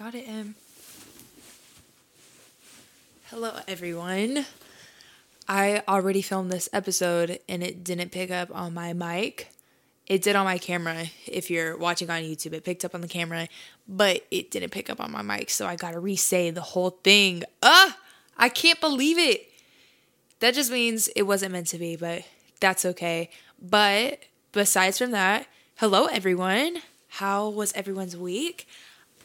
got it, Em. Hello, everyone. I already filmed this episode and it didn't pick up on my mic. It did on my camera. If you're watching on YouTube, it picked up on the camera, but it didn't pick up on my mic. So I gotta re say the whole thing. Ah, I can't believe it. That just means it wasn't meant to be, but that's okay. But besides from that, hello, everyone. How was everyone's week?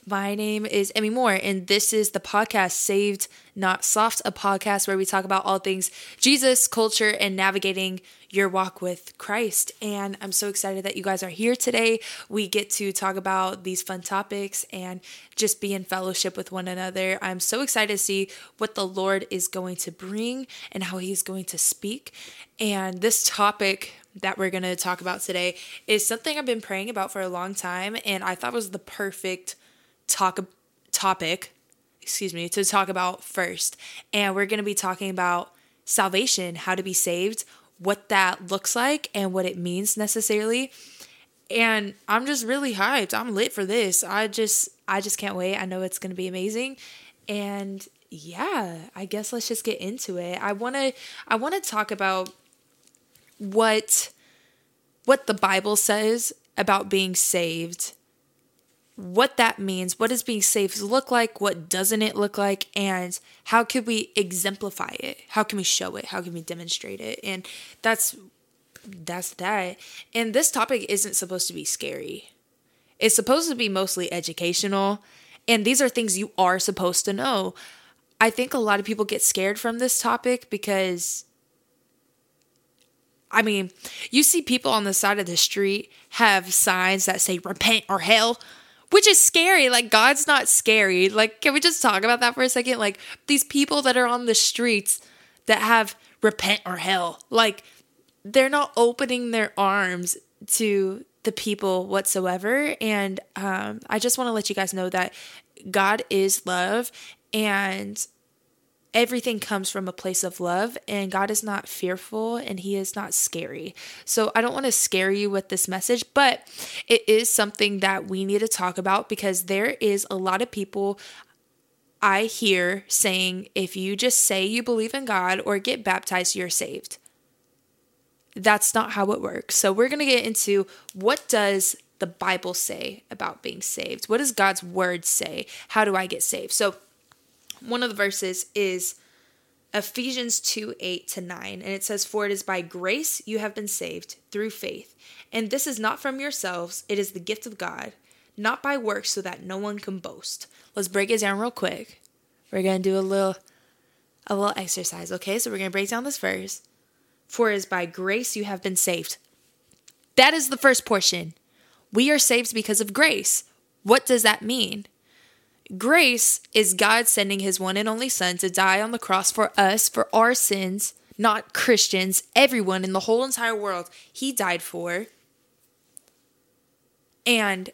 My name is Emmy Moore, and this is the podcast Saved Not Soft, a podcast where we talk about all things Jesus, culture, and navigating your walk with Christ. And I'm so excited that you guys are here today. We get to talk about these fun topics and just be in fellowship with one another. I'm so excited to see what the Lord is going to bring and how He's going to speak. And this topic that we're going to talk about today is something I've been praying about for a long time, and I thought was the perfect talk topic, excuse me, to talk about first. And we're going to be talking about salvation, how to be saved, what that looks like and what it means necessarily. And I'm just really hyped. I'm lit for this. I just I just can't wait. I know it's going to be amazing. And yeah, I guess let's just get into it. I want to I want to talk about what what the Bible says about being saved what that means, what does being safe look like, what doesn't it look like, and how could we exemplify it? How can we show it? How can we demonstrate it? And that's that's that. And this topic isn't supposed to be scary. It's supposed to be mostly educational, and these are things you are supposed to know. I think a lot of people get scared from this topic because I mean, you see people on the side of the street have signs that say repent or hell which is scary. Like, God's not scary. Like, can we just talk about that for a second? Like, these people that are on the streets that have repent or hell, like, they're not opening their arms to the people whatsoever. And um, I just want to let you guys know that God is love and everything comes from a place of love and God is not fearful and he is not scary. So I don't want to scare you with this message, but it is something that we need to talk about because there is a lot of people I hear saying if you just say you believe in God or get baptized you're saved. That's not how it works. So we're going to get into what does the Bible say about being saved? What does God's word say? How do I get saved? So one of the verses is Ephesians 2 8 to 9. And it says, For it is by grace you have been saved through faith. And this is not from yourselves, it is the gift of God, not by works, so that no one can boast. Let's break it down real quick. We're to do a little a little exercise, okay? So we're to break down this verse. For it is by grace you have been saved. That is the first portion. We are saved because of grace. What does that mean? Grace is God sending his one and only Son to die on the cross for us, for our sins, not Christians, everyone in the whole entire world. He died for and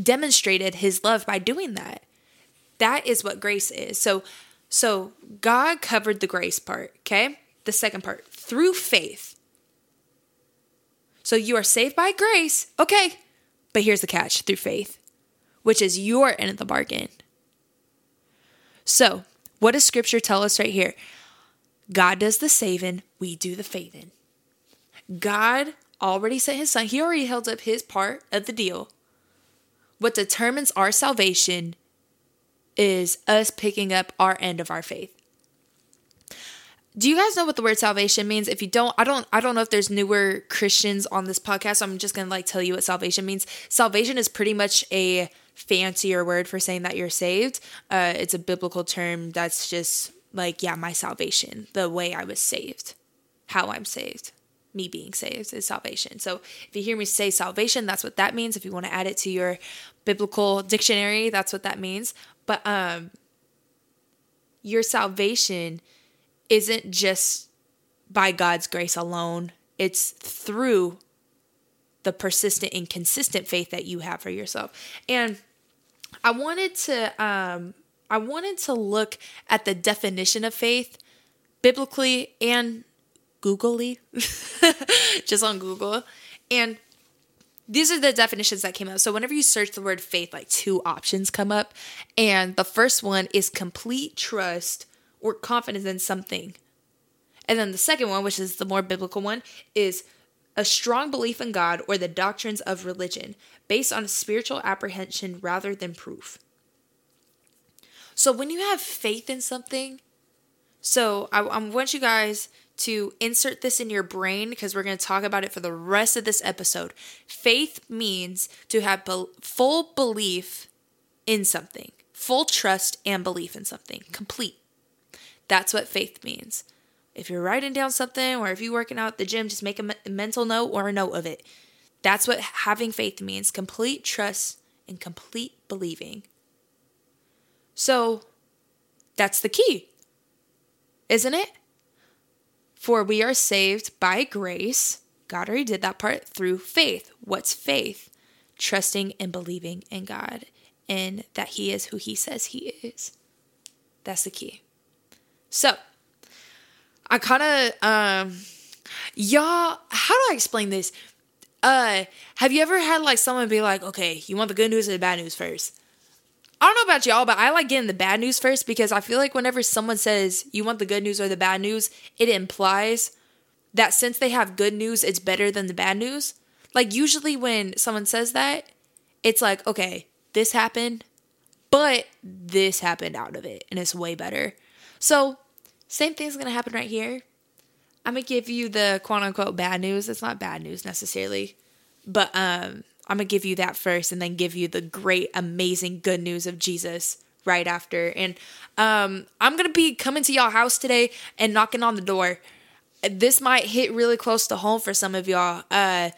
demonstrated his love by doing that. That is what grace is. So so God covered the grace part, okay? The second part, through faith. So you are saved by grace. Okay. But here's the catch, through faith which is your end of the bargain. So, what does scripture tell us right here? God does the saving, we do the faithing. God already sent his son, he already held up his part of the deal. What determines our salvation is us picking up our end of our faith. Do you guys know what the word salvation means? If you don't, I don't I don't know if there's newer Christians on this podcast. So I'm just going to like tell you what salvation means. Salvation is pretty much a fancier word for saying that you're saved. Uh, it's a biblical term that's just like, yeah, my salvation, the way I was saved, how I'm saved. Me being saved is salvation. So if you hear me say salvation, that's what that means. If you want to add it to your biblical dictionary, that's what that means. But um, your salvation isn't just by God's grace alone, it's through the persistent and consistent faith that you have for yourself. And I wanted to um I wanted to look at the definition of faith biblically and googly just on Google. And these are the definitions that came up. So whenever you search the word faith, like two options come up. And the first one is complete trust or confidence in something. And then the second one, which is the more biblical one, is a strong belief in God or the doctrines of religion based on spiritual apprehension rather than proof. So when you have faith in something, so I, I want you guys to insert this in your brain because we're going to talk about it for the rest of this episode. Faith means to have be- full belief in something, full trust and belief in something, complete. That's what faith means. If you're writing down something or if you're working out at the gym, just make a me- mental note or a note of it. That's what having faith means complete trust and complete believing. So that's the key, isn't it? For we are saved by grace. God already did that part through faith. What's faith? Trusting and believing in God and that He is who He says He is. That's the key. So, I kind of, um, y'all, how do I explain this? Uh, have you ever had like someone be like, okay, you want the good news or the bad news first? I don't know about y'all, but I like getting the bad news first because I feel like whenever someone says you want the good news or the bad news, it implies that since they have good news, it's better than the bad news. Like, usually when someone says that, it's like, okay, this happened, but this happened out of it, and it's way better. So, same thing's gonna happen right here. I'm gonna give you the quote unquote bad news. It's not bad news necessarily, but um, I'm gonna give you that first, and then give you the great, amazing, good news of Jesus right after. And um, I'm gonna be coming to y'all house today and knocking on the door. This might hit really close to home for some of y'all. Uh,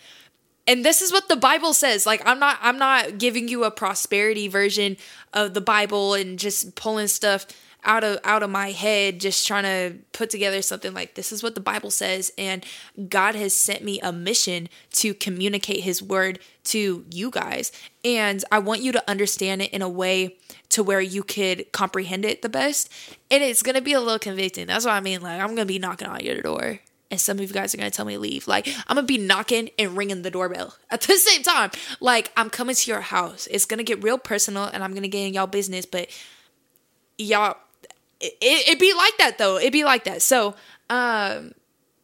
and this is what the bible says like i'm not i'm not giving you a prosperity version of the bible and just pulling stuff out of out of my head just trying to put together something like this is what the bible says and god has sent me a mission to communicate his word to you guys and i want you to understand it in a way to where you could comprehend it the best and it's going to be a little convicting that's what i mean like i'm going to be knocking on your door and some of you guys are gonna tell me leave. Like I'm gonna be knocking and ringing the doorbell at the same time. Like I'm coming to your house. It's gonna get real personal, and I'm gonna get in y'all business. But y'all, it, it, be like that though. It'd be like that. So, um,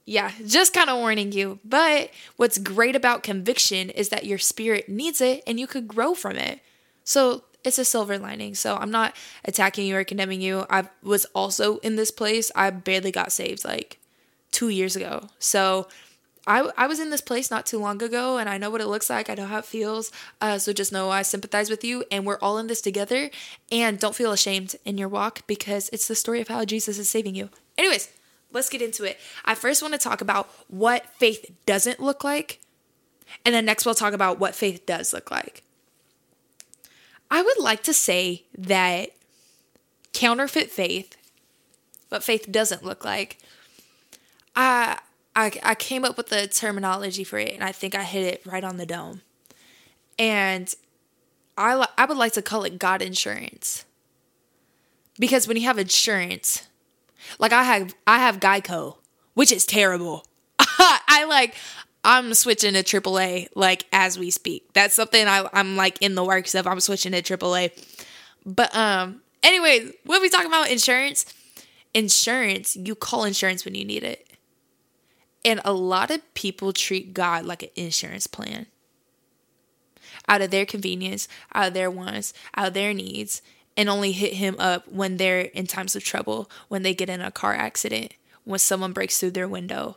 yeah, just kind of warning you. But what's great about conviction is that your spirit needs it, and you could grow from it. So it's a silver lining. So I'm not attacking you or condemning you. I was also in this place. I barely got saved. Like two years ago. So I, I was in this place not too long ago and I know what it looks like. I know how it feels. Uh, so just know I sympathize with you and we're all in this together. And don't feel ashamed in your walk because it's the story of how Jesus is saving you. Anyways, let's get into it. I first want to talk about what faith doesn't look like. And then next we'll talk about what faith does look like. I would like to say that counterfeit faith, what faith doesn't look like, I I I came up with the terminology for it, and I think I hit it right on the dome. And I I would like to call it God insurance because when you have insurance, like I have I have Geico, which is terrible. I like I'm switching to AAA like as we speak. That's something I, I'm like in the works of. I'm switching to AAA. But um, anyway, when we talking about insurance, insurance you call insurance when you need it. And a lot of people treat God like an insurance plan. Out of their convenience, out of their wants, out of their needs, and only hit him up when they're in times of trouble, when they get in a car accident, when someone breaks through their window,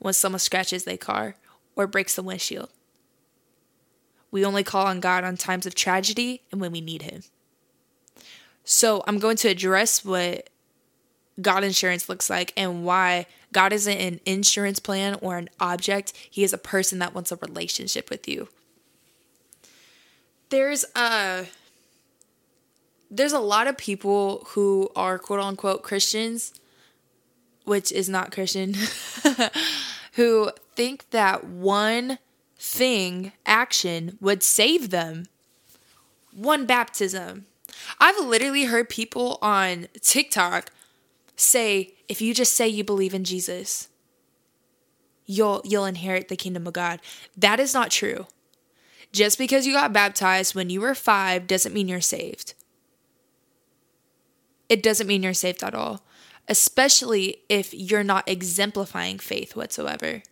when someone scratches their car or breaks the windshield. We only call on God on times of tragedy and when we need Him. So I'm going to address what God insurance looks like and why God isn't an insurance plan or an object. He is a person that wants a relationship with you. There's a there's a lot of people who are quote unquote Christians, which is not Christian, who think that one thing, action, would save them. One baptism. I've literally heard people on TikTok say, if you just say you believe in Jesus, you'll you'll inherit the kingdom of God. That is not true. Just because you got baptized when you were 5 doesn't mean you're saved. It doesn't mean you're saved at all, especially if you're not exemplifying faith whatsoever.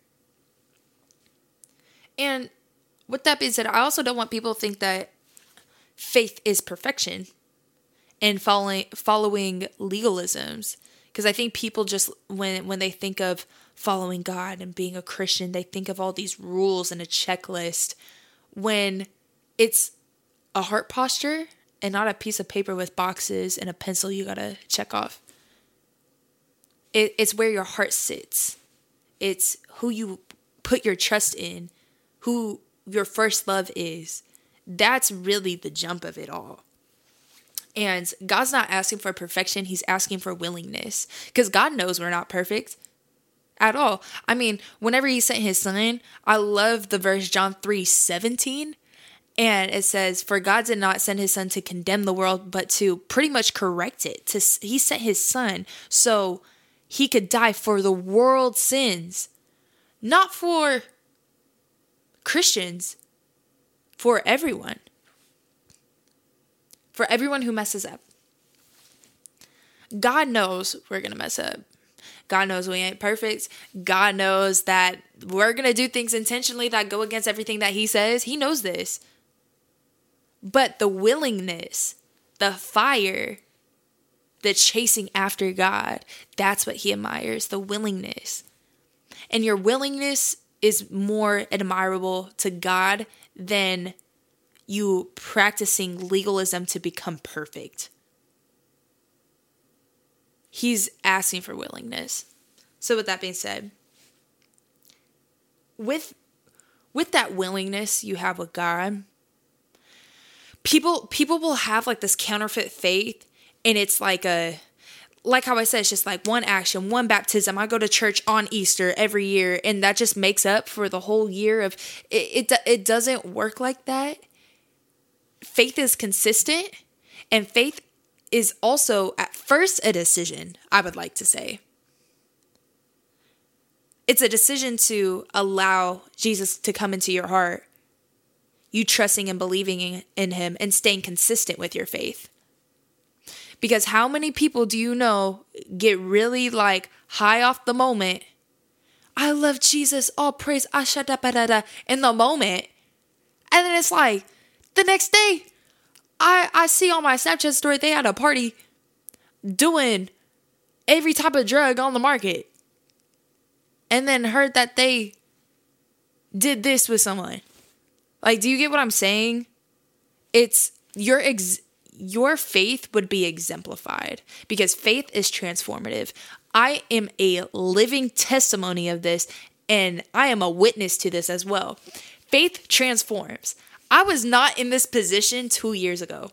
And with that being said, I also don't want people to think that faith is perfection and following following legalisms because I think people just when when they think of following God and being a Christian, they think of all these rules and a checklist when it's a heart posture and not a piece of paper with boxes and a pencil you got to check off. It, it's where your heart sits. It's who you put your trust in, who your first love is. That's really the jump of it all. And God's not asking for perfection, He's asking for willingness. Because God knows we're not perfect at all. I mean, whenever He sent His Son, I love the verse John 3 17. And it says, For God did not send His Son to condemn the world, but to pretty much correct it. To, he sent His Son so He could die for the world's sins, not for Christians, for everyone for everyone who messes up. God knows we're going to mess up. God knows we ain't perfect. God knows that we're going to do things intentionally that go against everything that He says. He knows this. But the willingness, the fire, the chasing after God, that's what He admires the willingness. And your willingness is more admirable to God than you practicing legalism to become perfect. He's asking for willingness. So with that being said, with with that willingness you have with God, people people will have like this counterfeit faith and it's like a like how I said, it's just like one action, one baptism. I go to church on Easter every year, and that just makes up for the whole year of it. It, it doesn't work like that faith is consistent and faith is also at first a decision, I would like to say. It's a decision to allow Jesus to come into your heart, you trusting and believing in him and staying consistent with your faith. Because how many people do you know get really like high off the moment? I love Jesus, all praise, ah, ashada in the moment. And then it's like, the next day, I I see on my Snapchat story they had a party doing every type of drug on the market. And then heard that they did this with someone. Like, do you get what I'm saying? It's your ex- your faith would be exemplified because faith is transformative. I am a living testimony of this and I am a witness to this as well. Faith transforms. I was not in this position two years ago.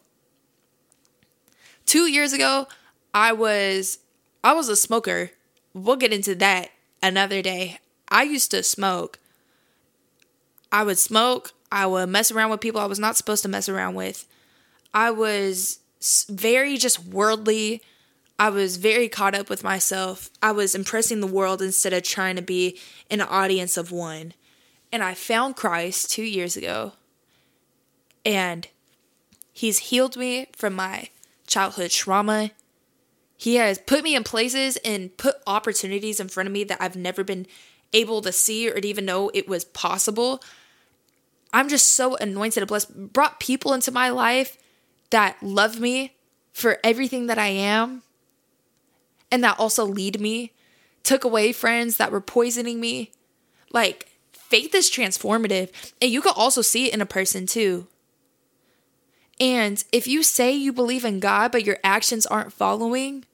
Two years ago, I was I was a smoker. We'll get into that another day. I used to smoke. I would smoke. I would mess around with people I was not supposed to mess around with. I was very just worldly. I was very caught up with myself. I was impressing the world instead of trying to be an audience of one. And I found Christ two years ago. And he's healed me from my childhood trauma. He has put me in places and put opportunities in front of me that I've never been able to see or to even know it was possible. I'm just so anointed and blessed. Brought people into my life that love me for everything that I am and that also lead me. Took away friends that were poisoning me. Like, faith is transformative. And you can also see it in a person too. And if you say you believe in God, but your actions aren't following,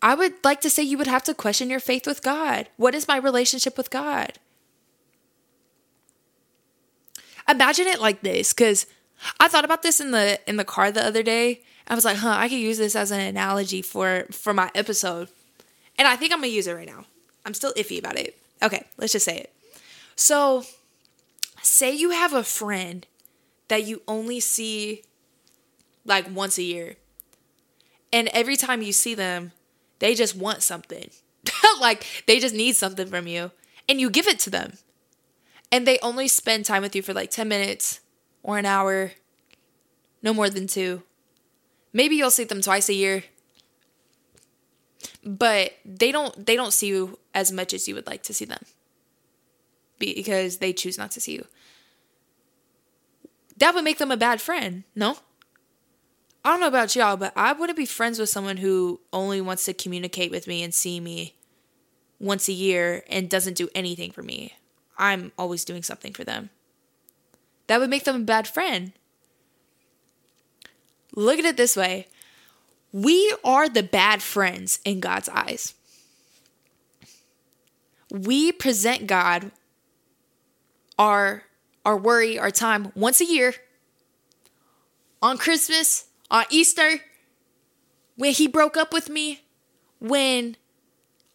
I would like to say you would have to question your faith with God. What is my relationship with God? Imagine it like this, because I thought about this in the in the car the other day. I was like, huh, I could use this as an analogy for for my episode. And I think I'm gonna use it right now. I'm still iffy about it. Okay, let's just say it. So say you have a friend that you only see like once a year. And every time you see them, they just want something. like they just need something from you and you give it to them. And they only spend time with you for like 10 minutes or an hour, no more than two. Maybe you'll see them twice a year. But they don't they don't see you as much as you would like to see them. Because they choose not to see you. That would make them a bad friend, no? I don't know about y'all, but I wouldn't be friends with someone who only wants to communicate with me and see me once a year and doesn't do anything for me. I'm always doing something for them. That would make them a bad friend. Look at it this way we are the bad friends in God's eyes. We present God our our worry, our time once a year on Christmas on Easter, when he broke up with me, when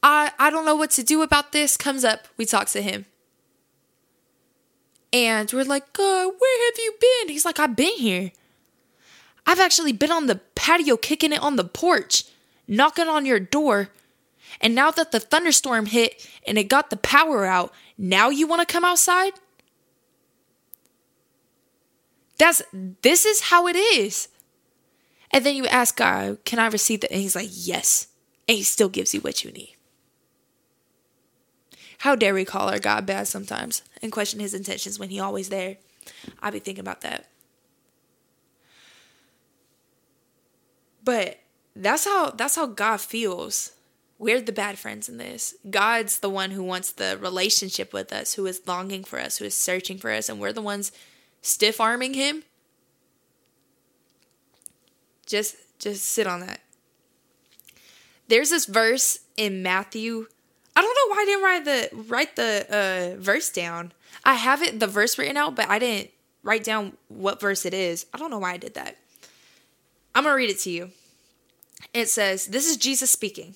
I I don't know what to do about this comes up, we talk to him. And we're like, God, where have you been? He's like, I've been here. I've actually been on the patio kicking it on the porch, knocking on your door. And now that the thunderstorm hit and it got the power out, now you want to come outside? That's this is how it is. And then you ask God, Can I receive that? And He's like, Yes. And He still gives you what you need. How dare we call our God bad sometimes and question His intentions when He always there? I be thinking about that. But that's how that's how God feels. We're the bad friends in this. God's the one who wants the relationship with us, who is longing for us, who is searching for us, and we're the ones stiff arming him just just sit on that. There's this verse in Matthew. I don't know why I didn't write the write the uh, verse down. I have it the verse written out, but I didn't write down what verse it is. I don't know why I did that. I'm gonna read it to you. It says, "This is Jesus speaking."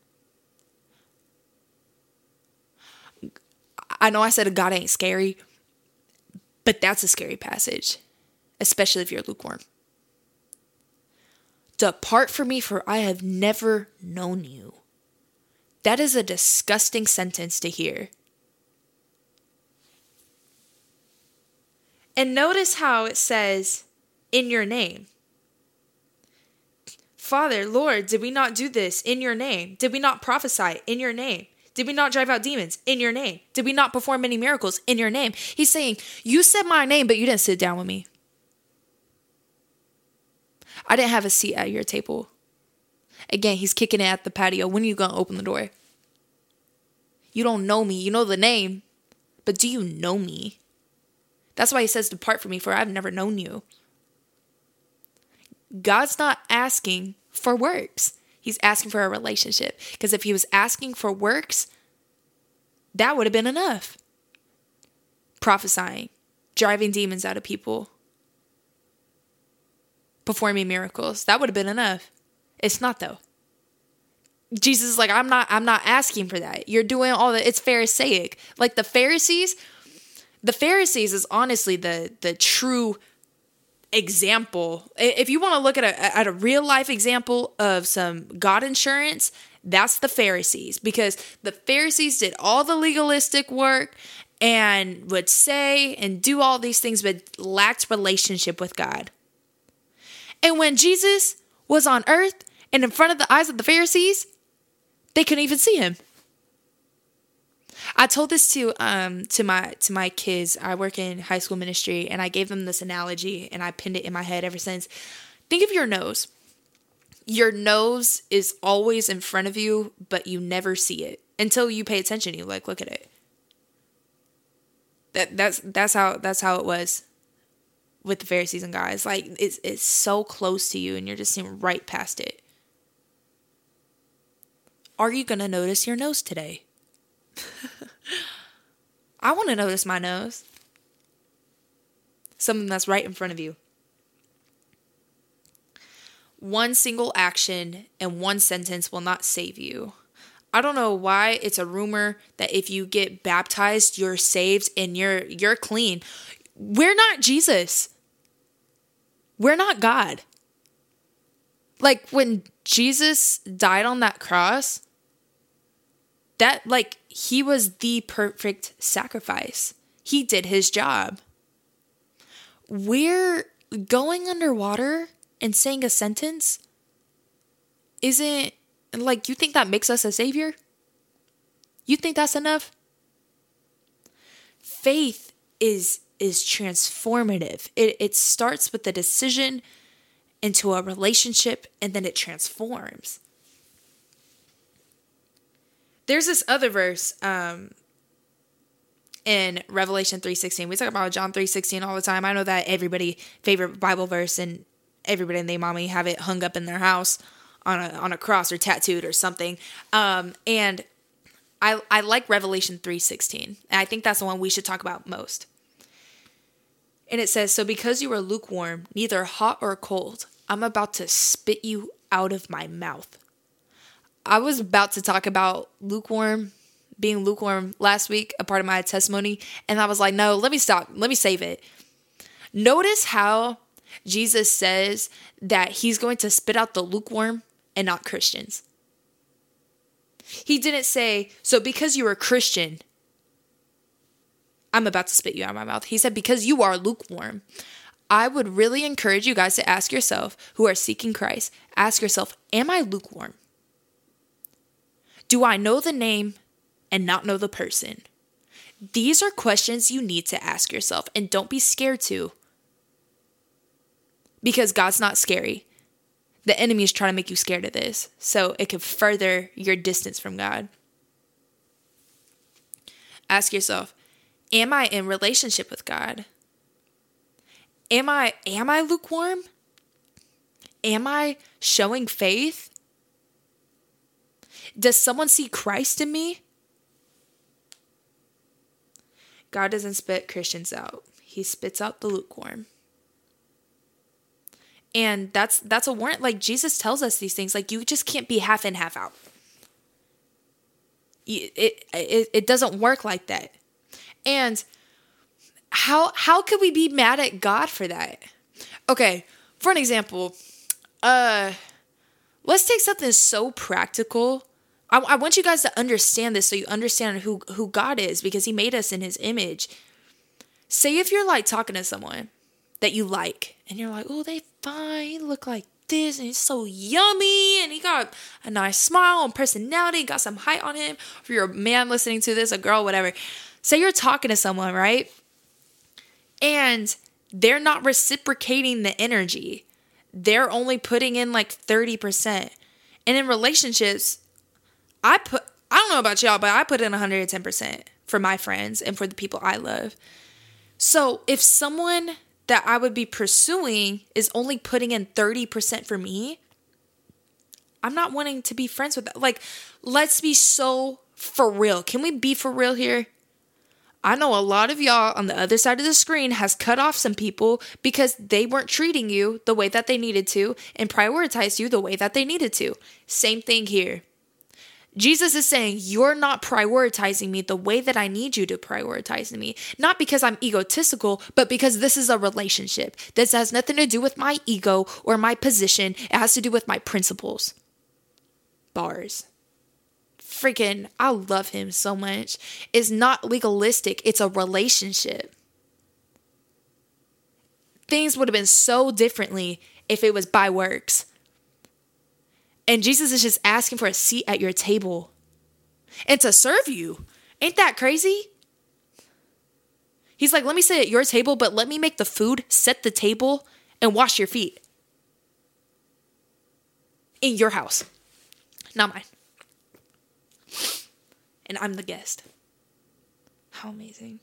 I know I said God ain't scary, but that's a scary passage, especially if you're lukewarm. Depart from me, for I have never known you. That is a disgusting sentence to hear. And notice how it says, in your name. Father, Lord, did we not do this in your name? Did we not prophesy in your name? Did we not drive out demons in your name? Did we not perform many miracles in your name? He's saying, You said my name, but you didn't sit down with me. I didn't have a seat at your table. Again, he's kicking it at the patio. When are you going to open the door? You don't know me. You know the name, but do you know me? That's why he says, Depart from me, for I've never known you. God's not asking for works, He's asking for a relationship. Because if He was asking for works, that would have been enough. Prophesying, driving demons out of people, performing miracles. That would have been enough. It's not though. Jesus is like, I'm not I'm not asking for that. You're doing all that it's Pharisaic. Like the Pharisees, the Pharisees is honestly the the true example. If you want to look at a at a real life example of some God insurance, that's the Pharisees because the Pharisees did all the legalistic work and would say and do all these things but lacked relationship with God. And when Jesus was on earth and in front of the eyes of the Pharisees, they couldn't even see him. I told this to um to my to my kids. I work in high school ministry and I gave them this analogy and I pinned it in my head ever since. Think of your nose. Your nose is always in front of you, but you never see it until you pay attention. You like look at it. That that's that's how that's how it was with the Pharisees and guys. Like it's it's so close to you and you're just seeing right past it. Are you gonna notice your nose today? I want to notice my nose. Something that's right in front of you. One single action and one sentence will not save you. I don't know why it's a rumor that if you get baptized, you're saved and you're you're clean. We're not Jesus. We're not God. Like when Jesus died on that cross, that like he was the perfect sacrifice. He did his job. We're going underwater and saying a sentence isn't like you think that makes us a savior? You think that's enough? Faith is is transformative. It it starts with the decision into a relationship and then it transforms. There's this other verse um in Revelation 3:16. We talk about John 3:16 all the time. I know that everybody favorite Bible verse and everybody and they mommy have it hung up in their house on a on a cross or tattooed or something. Um, and I I like Revelation 3:16. And I think that's the one we should talk about most. And it says, "So because you are lukewarm, neither hot or cold, I'm about to spit you out of my mouth." I was about to talk about lukewarm being lukewarm last week, a part of my testimony, and I was like, "No, let me stop. Let me save it." Notice how Jesus says that he's going to spit out the lukewarm and not Christians. He didn't say, So because you're a Christian, I'm about to spit you out of my mouth. He said, Because you are lukewarm. I would really encourage you guys to ask yourself, who are seeking Christ, ask yourself, Am I lukewarm? Do I know the name and not know the person? These are questions you need to ask yourself, and don't be scared to. Because God's not scary the enemy is trying to make you scared of this. So it can further your distance from God. Ask yourself, am I in relationship with God? Am I am I lukewarm? Am I showing faith? Does someone see Christ in me? God doesn't spit Christians out. He spits out the lukewarm. And that's that's a warrant. Like jesus tells us these things. Like you just can't be half in half out. It, it it doesn't work like that. And how how could we be mad at god for that? Okay for an example uh let's take something so practical I, I want you guys to understand this so you understand who who god is because he made us in his image say if you're like talking to someone that you like and you're like oh they fine. He look like this and he's so yummy and he got a nice smile and personality, got some height on him. If you're a man listening to this, a girl, whatever. Say you're talking to someone, right? And they're not reciprocating the energy. They're only putting in like 30%. And in relationships, I put I don't know about y'all, but I put in 110% for my friends and for the people I love. So if someone that I would be pursuing is only putting in 30% for me, I'm not wanting to be friends with that. Like, let's be so for real. Can we be for real here? I know a lot of y'all on the other side of the screen has cut off some people because they weren't treating you the way that they needed to and prioritized you the way that they needed to. Same thing here. Jesus is saying, You're not prioritizing me the way that I need you to prioritize me. Not because I'm egotistical, but because this is a relationship. This has nothing to do with my ego or my position, it has to do with my principles. Bars. Freaking, I love him so much. It's not legalistic, it's a relationship. Things would have been so differently if it was by works and Jesus is just asking for a seat at your table and to serve you. Ain't that crazy? He's like, let me sit at your table, but let me make the food, set the table, and wash your feet. In your house, not mine. And I'm the guest. How amazing.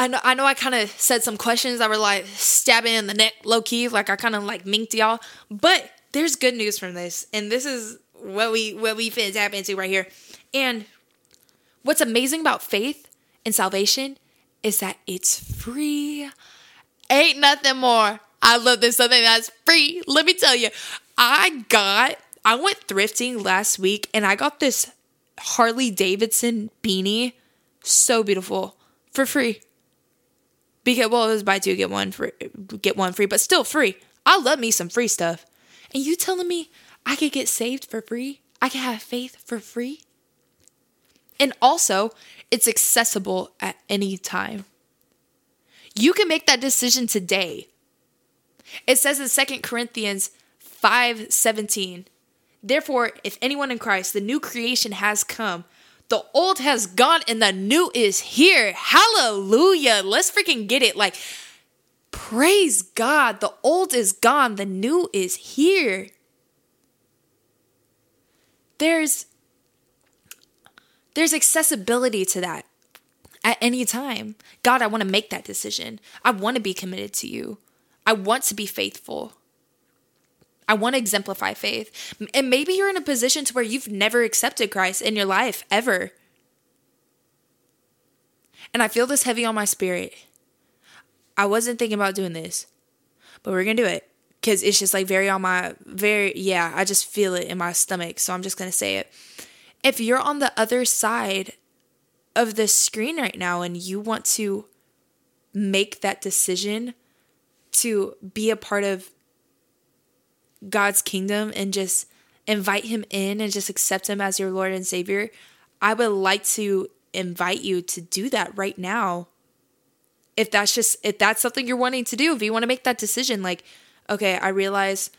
I know I know I kind of said some questions that were like stabbing in the neck low key, like I kind of like minked y'all. But there's good news from this, and this is what we what we finna tap into right here. And What's amazing about faith and salvation is that it's free. Ain't nothing more. I love this something that's free. Let me tell you, I got, I went thrifting last week and I got this Harley Davidson beanie. So beautiful for free. Because, well, it was buy two, get one free, get one free, but still free. I love me some free stuff. And you telling me I could get saved for free? I can have faith for free? And also, it's accessible at any time. You can make that decision today. It says in 2 Corinthians 5 17, Therefore, if anyone in Christ, the new creation has come, the old has gone and the new is here. Hallelujah. Let's freaking get it. Like, praise God. The old is gone, the new is here. There's there's accessibility to that at any time. God, I want to make that decision. I want to be committed to you. I want to be faithful. I want to exemplify faith. And maybe you're in a position to where you've never accepted Christ in your life ever. And I feel this heavy on my spirit. I wasn't thinking about doing this, but we're going to do it cuz it's just like very on my very yeah, I just feel it in my stomach, so I'm just going to say it. If you're on the other side of the screen right now and you want to make that decision to be a part of God's kingdom and just invite him in and just accept him as your Lord and Savior, I would like to invite you to do that right now. If that's just if that's something you're wanting to do, if you want to make that decision like, okay, I realize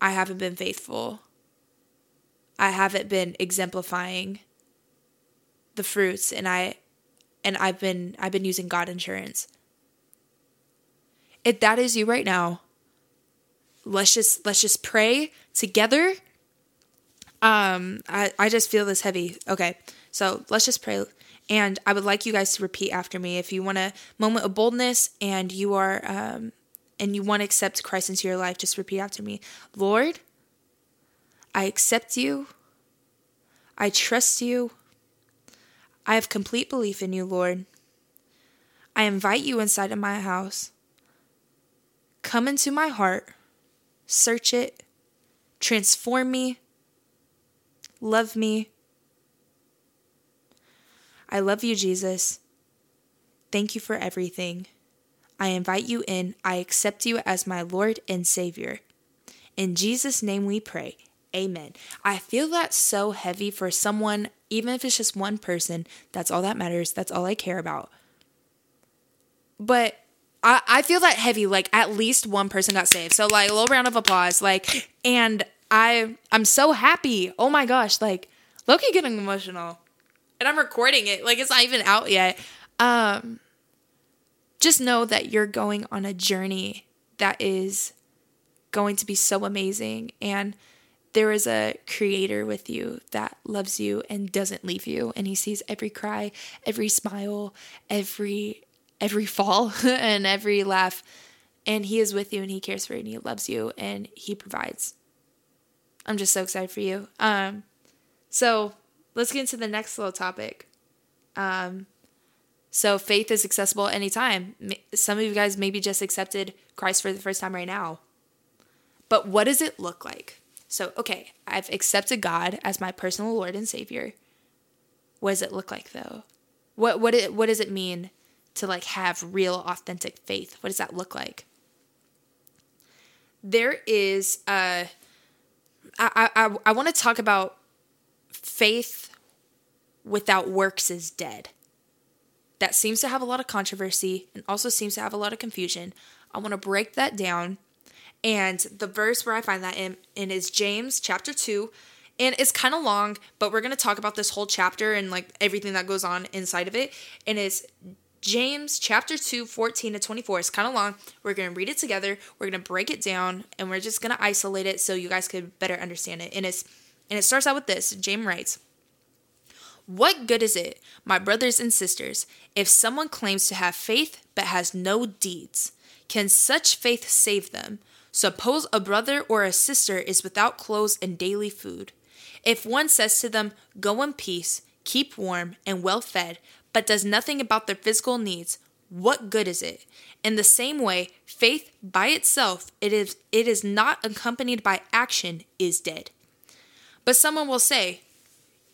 I haven't been faithful. I haven't been exemplifying the fruits and I and I've been I've been using God insurance. If that is you right now, let's just let's just pray together. Um I I just feel this heavy. Okay. So, let's just pray and I would like you guys to repeat after me if you want a moment of boldness and you are um and you want to accept Christ into your life, just repeat after me. Lord, I accept you. I trust you. I have complete belief in you, Lord. I invite you inside of my house. Come into my heart, search it, transform me, love me. I love you, Jesus. Thank you for everything. I invite you in. I accept you as my Lord and Savior. In Jesus' name we pray. Amen. I feel that so heavy for someone, even if it's just one person. That's all that matters. That's all I care about. But I, I feel that heavy, like at least one person got saved. So like a little round of applause. Like and I I'm so happy. Oh my gosh, like low key getting emotional. And I'm recording it. Like it's not even out yet. Um just know that you're going on a journey that is going to be so amazing and there is a creator with you that loves you and doesn't leave you and he sees every cry every smile every every fall and every laugh. And he is with you and he cares for you and he loves you and he provides. I'm just so excited for you. Um so let's get into the next little topic. Um so faith is accessible anytime. Some of you guys maybe just accepted christ for the first time right now. But what does it look like? So, okay, I've accepted God as my personal Lord and Savior. What does it look like though? What what it, what does it mean to like have real authentic faith? What does that look like? There is uh I I I want to talk about faith without works is dead. That seems to have a lot of controversy and also seems to have a lot of confusion. I want to break that down and the verse where I find that in, in is James chapter 2. And it's kind of long, but we're going to talk about this whole chapter and like everything that goes on inside of it. And it's James chapter 2, 14 to 24. It's kind of long. We're going to read it together. We're going to break it down and we're just going to isolate it so you guys could better understand it. And it's and it starts out with this. James writes, what good is it, my brothers and sisters, if someone claims to have faith but has no deeds? Can such faith save them? Suppose a brother or a sister is without clothes and daily food. If one says to them, Go in peace, keep warm, and well fed, but does nothing about their physical needs, what good is it? In the same way, faith by itself, it is it is not accompanied by action is dead. But someone will say,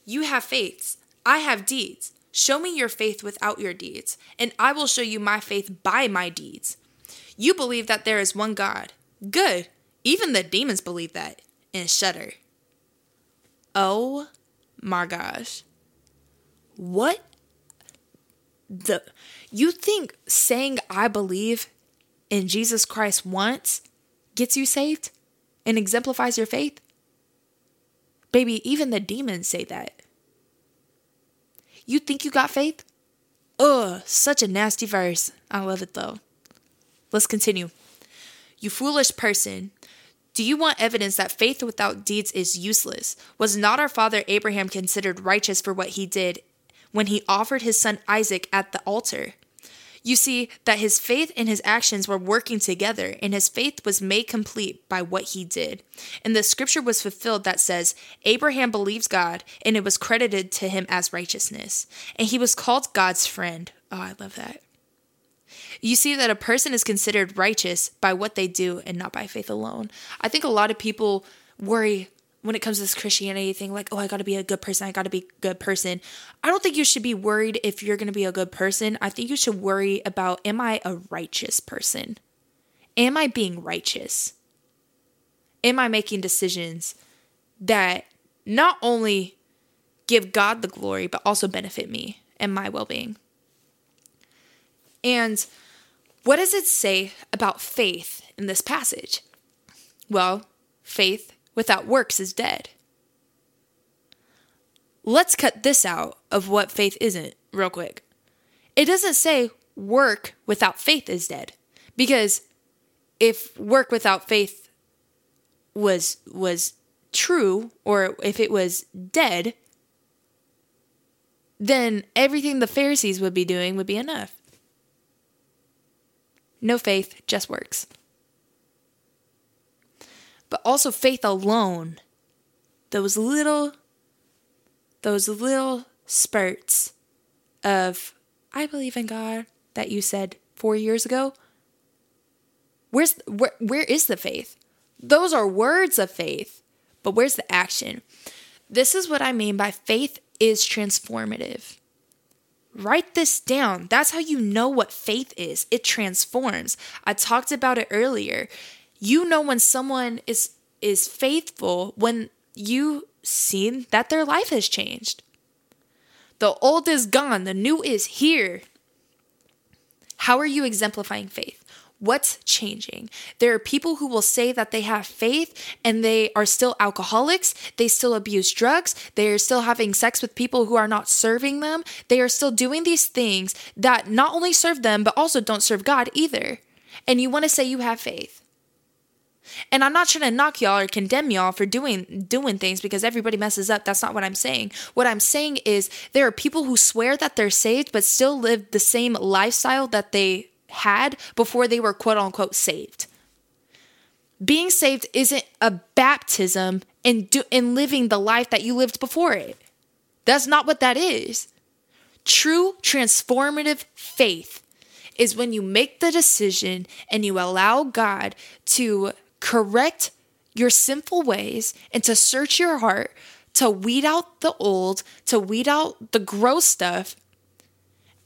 "You have faiths, I have deeds. Show me your faith without your deeds, and I will show you my faith by my deeds." You believe that there is one God. Good. Even the demons believe that and shudder. Oh my gosh. What the you think saying I believe in Jesus Christ once gets you saved and exemplifies your faith? Baby, even the demons say that. You think you got faith? Ugh, such a nasty verse. I love it though. Let's continue. You foolish person. Do you want evidence that faith without deeds is useless? Was not our father Abraham considered righteous for what he did when he offered his son Isaac at the altar? You see that his faith and his actions were working together, and his faith was made complete by what he did. And the scripture was fulfilled that says, Abraham believes God, and it was credited to him as righteousness. And he was called God's friend. Oh, I love that. You see that a person is considered righteous by what they do and not by faith alone. I think a lot of people worry when it comes to this Christianity thing, like, oh, I gotta be a good person, I gotta be a good person. I don't think you should be worried if you're gonna be a good person. I think you should worry about, am I a righteous person? Am I being righteous? Am I making decisions that not only give God the glory, but also benefit me and my well being? And what does it say about faith in this passage? Well, faith without works is dead. Let's cut this out of what faith isn't, real quick. It doesn't say work without faith is dead. Because if work without faith was was true or if it was dead, then everything the Pharisees would be doing would be enough. No faith, just works. But also faith alone. Those little those little spurts of I believe in God that you said 4 years ago. Where's where where is the faith? Those are words of faith, but where's the action? This is what I mean by faith is transformative. Write this down. That's how you know what faith is. It transforms. I talked about it earlier. You know when someone is is faithful when you see that their life has changed. The old is gone, the new is here. How are you exemplifying faith? What's changing? There are people who will say that they have faith and they are still alcoholics. They still abuse drugs. They are still having sex with people who are not serving them. They are still doing these things that not only serve them, but also don't serve God either. And you want to say you have faith. And I'm not trying to knock y'all or condemn y'all for doing doing things because everybody messes up. That's not what I'm saying. What I'm saying is there are people who swear that they're saved but still live the same lifestyle that they had before they were quote unquote saved. Being saved isn't a baptism and do, in living the life that you lived before it. That's not what that is. True transformative faith is when you make the decision and you allow God to correct your sinful ways and to search your heart to weed out the old, to weed out the gross stuff,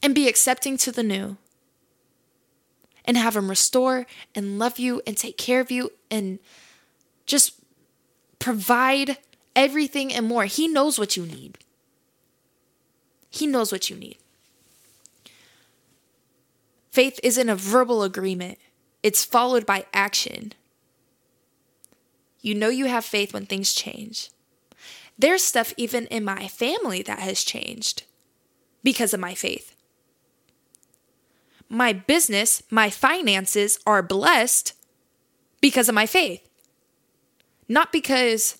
and be accepting to the new and have Him restore and love you and take care of you and just provide everything and more. He knows what you need. He knows what you need. Faith isn't a verbal agreement, it's followed by action. You know you have faith when things change. There's stuff even in my family that has changed because of my faith my business, my finances are blessed because of my faith. Not because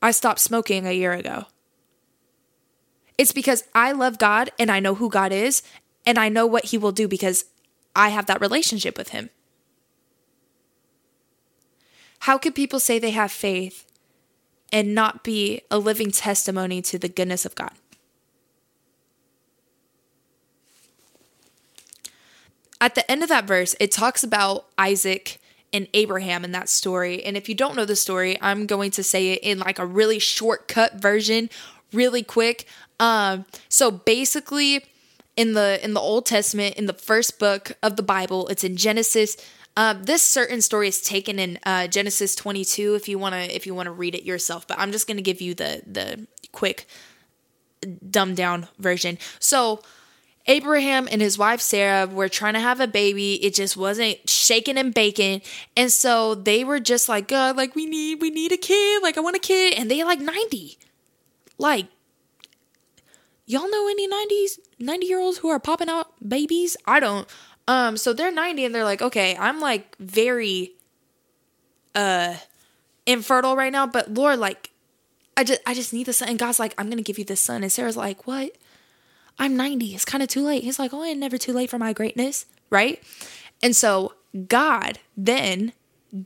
I stopped smoking a year ago. It's because I love God and I know who God is and I know what He will do because I have that relationship with Him. How could people say they have faith and not be a living testimony to the goodness of God. At the end of that verse, it talks about Isaac and Abraham in that story. And if you don't know the story, I'm going to say it in like a really shortcut version, really quick. Um, so basically, in the in the Old Testament, in the first book of the Bible, it's in Genesis. Uh, this certain story is taken in uh, Genesis 22. If you wanna if you wanna read it yourself, but I'm just gonna give you the the quick dumbed down version. So Abraham and his wife Sarah were trying to have a baby. It just wasn't shaking and baking. And so they were just like, God, like we need we need a kid. Like I want a kid. And they like 90. Like y'all know any 90s 90 year olds who are popping out babies? I don't. Um, so they're 90 and they're like, okay, I'm like very uh infertile right now, but Lord, like I just I just need the son. And God's like, I'm gonna give you this son. And Sarah's like, What? I'm 90. It's kind of too late. He's like, oh, it's never too late for my greatness, right? And so God then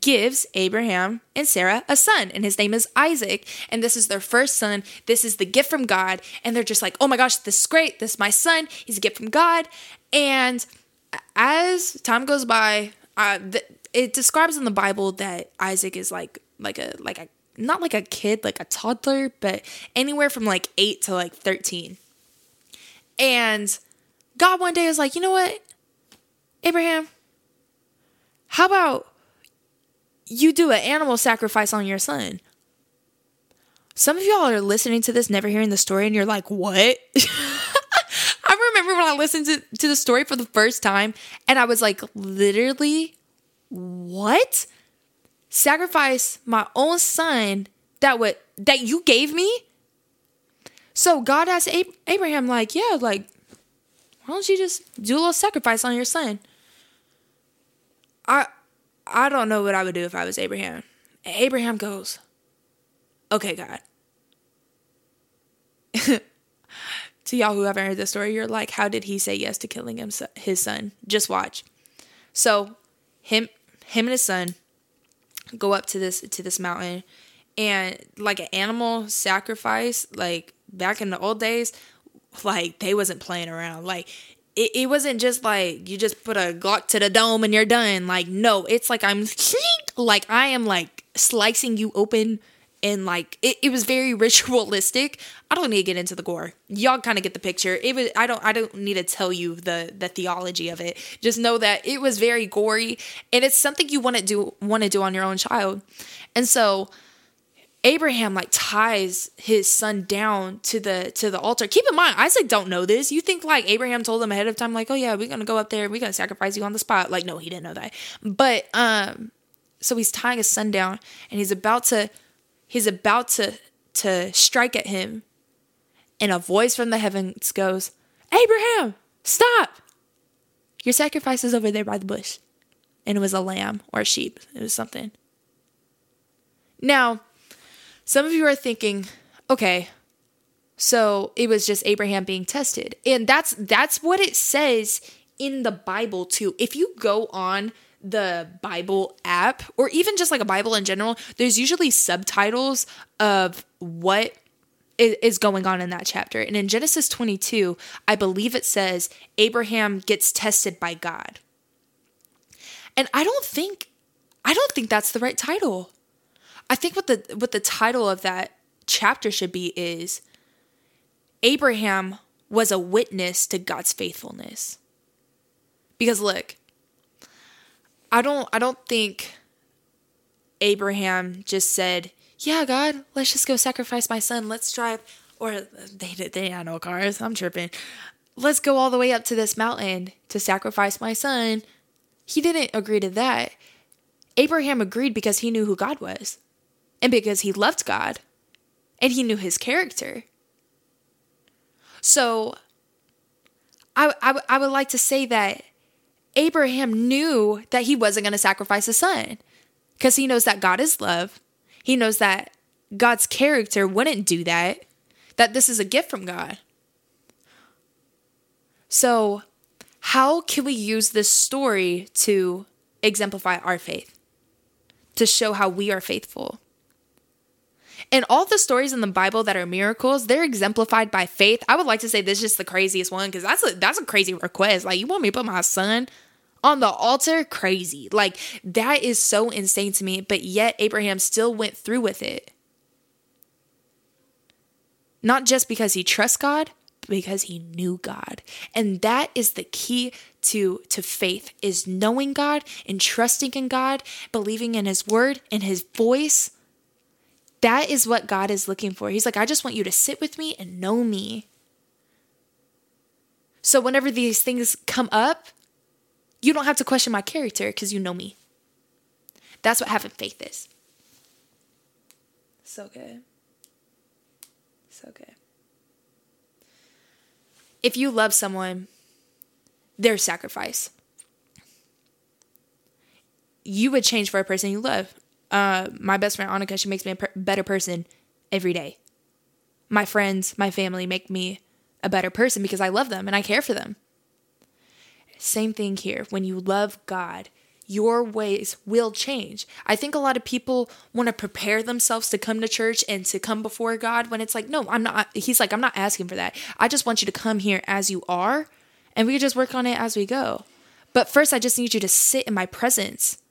gives Abraham and Sarah a son, and his name is Isaac. And this is their first son. This is the gift from God. And they're just like, oh my gosh, this is great. This is my son. He's a gift from God. And as time goes by, uh, th- it describes in the Bible that Isaac is like like a like a not like a kid, like a toddler, but anywhere from like eight to like thirteen. And God one day was like, you know what, Abraham, how about you do an animal sacrifice on your son? Some of y'all are listening to this, never hearing the story, and you're like, what? Remember when I listened to, to the story for the first time, and I was like, literally, what? Sacrifice my own son that would that you gave me? So God asked Abraham, like, yeah, like, why don't you just do a little sacrifice on your son? I I don't know what I would do if I was Abraham. Abraham goes, okay, God. to y'all who haven't heard the story, you're like, how did he say yes to killing him, his son? Just watch. So him him and his son go up to this to this mountain and like an animal sacrifice, like back in the old days, like they wasn't playing around. Like it, it wasn't just like you just put a Glock to the dome and you're done. Like no, it's like I'm like I am like slicing you open and like it, it was very ritualistic. I don't need to get into the gore. Y'all kind of get the picture. It was I don't I don't need to tell you the the theology of it. Just know that it was very gory and it's something you want to do want to do on your own child. And so Abraham like ties his son down to the to the altar. Keep in mind, Isaac don't know this. You think like Abraham told him ahead of time, like, oh yeah, we're gonna go up there, we're gonna sacrifice you on the spot. Like, no, he didn't know that. But um, so he's tying his son down and he's about to he's about to to strike at him, and a voice from the heavens goes, Abraham, stop! Your sacrifice is over there by the bush. And it was a lamb or a sheep. It was something. Now some of you are thinking, okay, so it was just Abraham being tested. And that's that's what it says in the Bible too. If you go on the Bible app or even just like a Bible in general, there's usually subtitles of what is going on in that chapter. And in Genesis 22, I believe it says Abraham gets tested by God. And I don't think I don't think that's the right title. I think what the what the title of that chapter should be is Abraham was a witness to God's faithfulness. Because look, I don't I don't think Abraham just said, "Yeah, God, let's just go sacrifice my son. Let's drive." Or they they had no cars. I'm tripping. Let's go all the way up to this mountain to sacrifice my son. He didn't agree to that. Abraham agreed because he knew who God was and because he loved God and he knew his character. So I, I, I would like to say that Abraham knew that he wasn't going to sacrifice a son because he knows that God is love. He knows that God's character wouldn't do that, that this is a gift from God. So, how can we use this story to exemplify our faith, to show how we are faithful? And all the stories in the Bible that are miracles, they're exemplified by faith. I would like to say this is just the craziest one because that's a that's a crazy request. Like you want me to put my son on the altar? Crazy. Like that is so insane to me. But yet Abraham still went through with it. Not just because he trusts God, but because he knew God. And that is the key to to faith is knowing God and trusting in God, believing in his word and his voice. That is what God is looking for. He's like, I just want you to sit with me and know me. So whenever these things come up, you don't have to question my character because you know me. That's what having faith is. So good. So good. If you love someone, their sacrifice. You would change for a person you love. Uh, my best friend Annika, she makes me a per- better person every day. My friends, my family make me a better person because I love them and I care for them. Same thing here. When you love God, your ways will change. I think a lot of people want to prepare themselves to come to church and to come before God when it's like, no, I'm not. He's like, I'm not asking for that. I just want you to come here as you are and we just work on it as we go. But first, I just need you to sit in my presence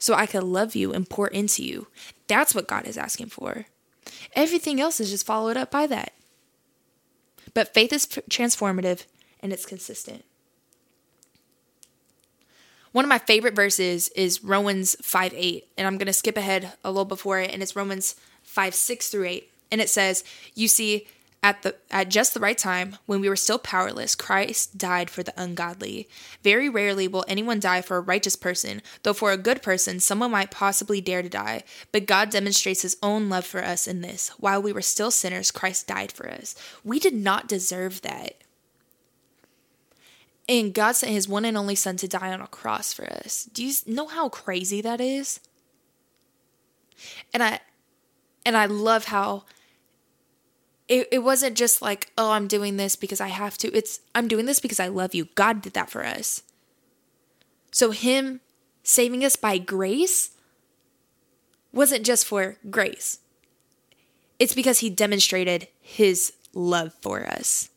so I can love you and pour into you. That's what God is asking for. Everything else is just followed up by that. But faith is transformative and it's consistent. One of my favorite verses is Romans 5 8, and I'm going to skip ahead a little before it, and it's Romans 5 6 through 8. And it says, You see, at the at just the right time, when we were still powerless, Christ died for the ungodly. Very rarely will anyone die for a righteous person, though for a good person someone might possibly dare to die. But God demonstrates his own love for us in this. While we were still sinners, Christ died for us. We did not deserve that. And God sent his one and only son to die on a cross for us. Do you know how crazy that is? And I and I love how it, it wasn't just like, oh, I'm doing this because I have to. It's I'm doing this because I love you. God did that for us. So him saving us by grace wasn't just for grace. It's because he demonstrated his love for us.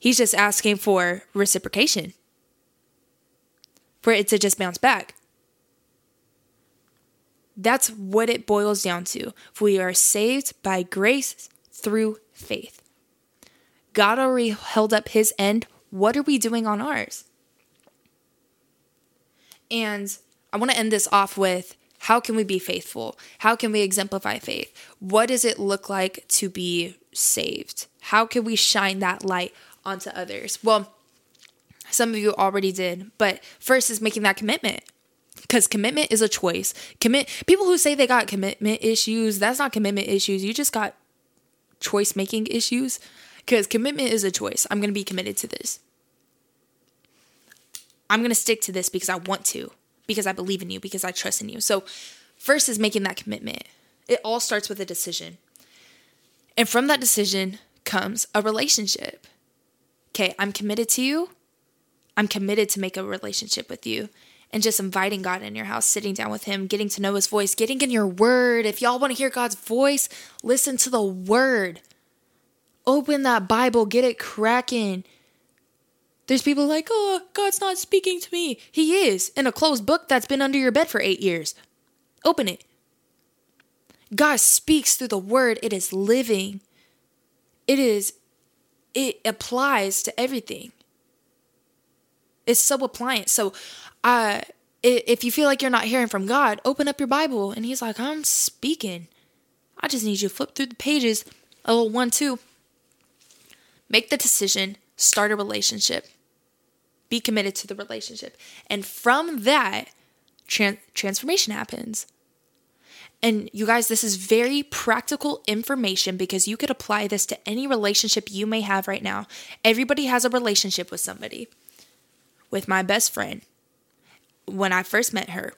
He's just asking for reciprocation, for it to just bounce back. That's what it boils down to. If we are saved by grace through faith. God already held up his end. What are we doing on ours? And I want to end this off with how can we be faithful? How can we exemplify faith? What does it look like to be saved? How can we shine that light onto others? Well, some of you already did, but first is making that commitment. Because commitment is a choice. Commit people who say they got commitment issues, that's not commitment issues. You just got choice making issues. Because commitment is a choice. I'm gonna be committed to this. I'm gonna stick to this because I want to, because I believe in you, because I trust in you. So first is making that commitment. It all starts with a decision. And from that decision comes a relationship okay, I'm committed to you. I'm committed to make a relationship with you. And just inviting God in your house, sitting down with Him, getting to know His voice, getting in your word. If y'all want to hear God's voice, listen to the word. Open that Bible, get it cracking. There's people like, oh, God's not speaking to me. He is in a closed book that's been under your bed for eight years. Open it. God speaks through the word, it is living. It is it applies to everything. It's so appliant. So, uh, if you feel like you're not hearing from God, open up your Bible. And He's like, I'm speaking. I just need you to flip through the pages. A little one, two. Make the decision, start a relationship, be committed to the relationship. And from that, tran- transformation happens. And you guys, this is very practical information because you could apply this to any relationship you may have right now. Everybody has a relationship with somebody. With my best friend, when I first met her,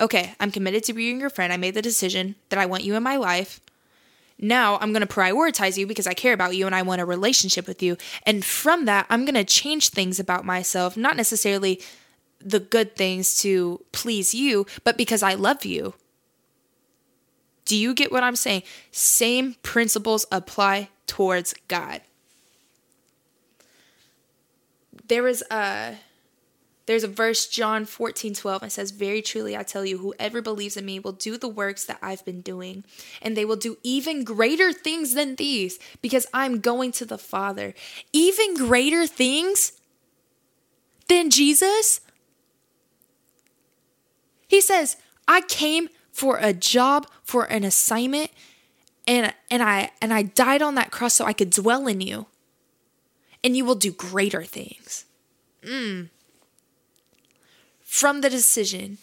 okay, I'm committed to being your friend. I made the decision that I want you in my life. Now I'm going to prioritize you because I care about you and I want a relationship with you. And from that, I'm going to change things about myself, not necessarily the good things to please you, but because I love you Do you get what I'm saying? Same principles apply towards God. There is a there's a verse John 14, 12, and says, Very truly I tell you, whoever believes in me will do the works that I've been doing, and they will do even greater things than these, because I'm going to the Father. Even greater things than Jesus? He says, I came for a job, for an assignment, and and I and I died on that cross so I could dwell in you. And you will do greater things. Mm. From the decision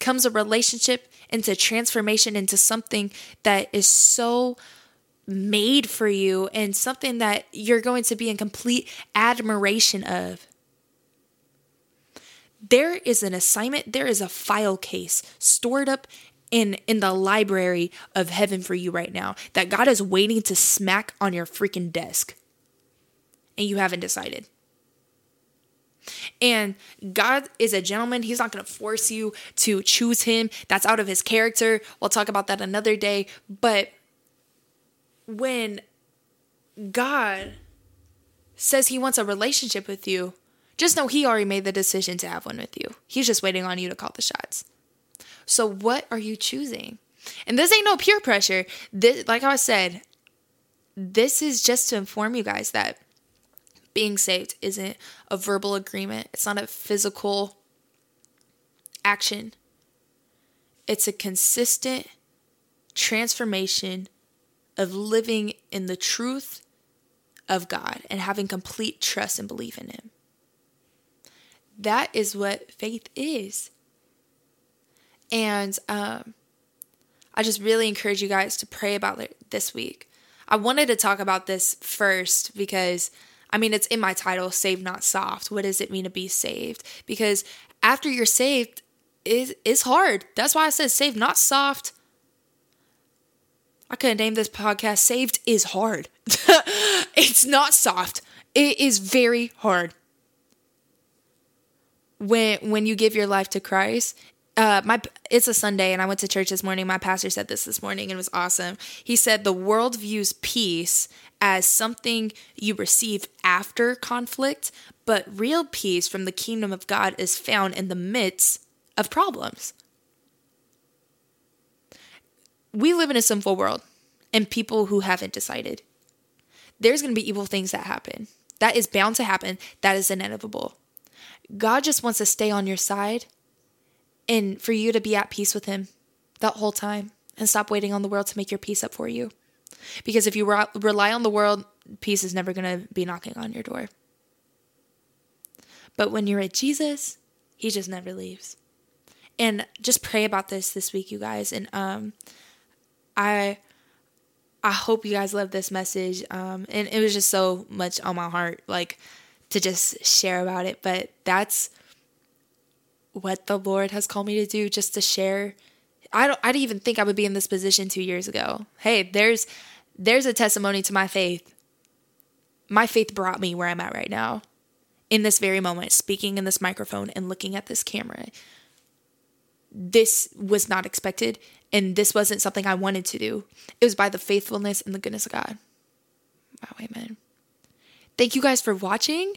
comes a relationship into transformation into something that is so made for you and something that you're going to be in complete admiration of. There is an assignment, there is a file case stored up in in the library of heaven for you right now that God is waiting to smack on your freaking desk. And you haven't decided. And God is a gentleman. He's not going to force you to choose him. That's out of his character. We'll talk about that another day. But when God says he wants a relationship with you, just know he already made the decision to have one with you. He's just waiting on you to call the shots. So what are you choosing? And this ain't no peer pressure. This like I said, this is just to inform you guys that being saved isn't a verbal agreement. It's not a physical action. It's a consistent transformation of living in the truth of God and having complete trust and belief in Him. That is what faith is. And um, I just really encourage you guys to pray about it this week. I wanted to talk about this first because, I mean, it's in my title, Saved Not Soft. What does it mean to be saved? Because after you're saved, it is hard. That's why I said saved, not soft. I could named this podcast Saved is Hard. it's not soft. It is very hard. When when you give your life to Christ, uh, my it's a Sunday and I went to church this morning. My pastor said this this morning and it was awesome. He said the world views peace as something you receive after conflict, but real peace from the kingdom of God is found in the midst of problems. We live in a sinful world and people who haven't decided. There's going to be evil things that happen. That is bound to happen. That is inevitable. God just wants to stay on your side and for you to be at peace with Him that whole time and stop waiting on the world to make your peace up for you. Because if you re- rely on the world, peace is never going to be knocking on your door. But when you're at Jesus, He just never leaves. And just pray about this this week, you guys. And um, I I hope you guys love this message. Um, and it was just so much on my heart, like to just share about it. But that's what the Lord has called me to do just to share. I don't I didn't even think I would be in this position 2 years ago. Hey, there's there's a testimony to my faith. My faith brought me where I'm at right now. In this very moment, speaking in this microphone and looking at this camera. This was not expected and this wasn't something I wanted to do. It was by the faithfulness and the goodness of God. Wow, amen. Thank you guys for watching.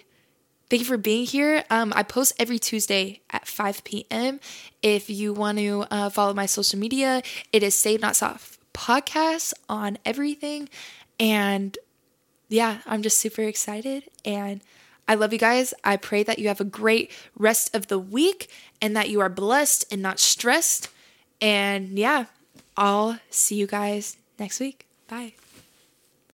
Thank you for being here. Um, I post every Tuesday at 5 p.m. If you want to uh, follow my social media, it is Saved Not Soft podcast on everything. And yeah, I'm just super excited. And I love you guys. I pray that you have a great rest of the week and that you are blessed and not stressed. And yeah, I'll see you guys next week. Bye.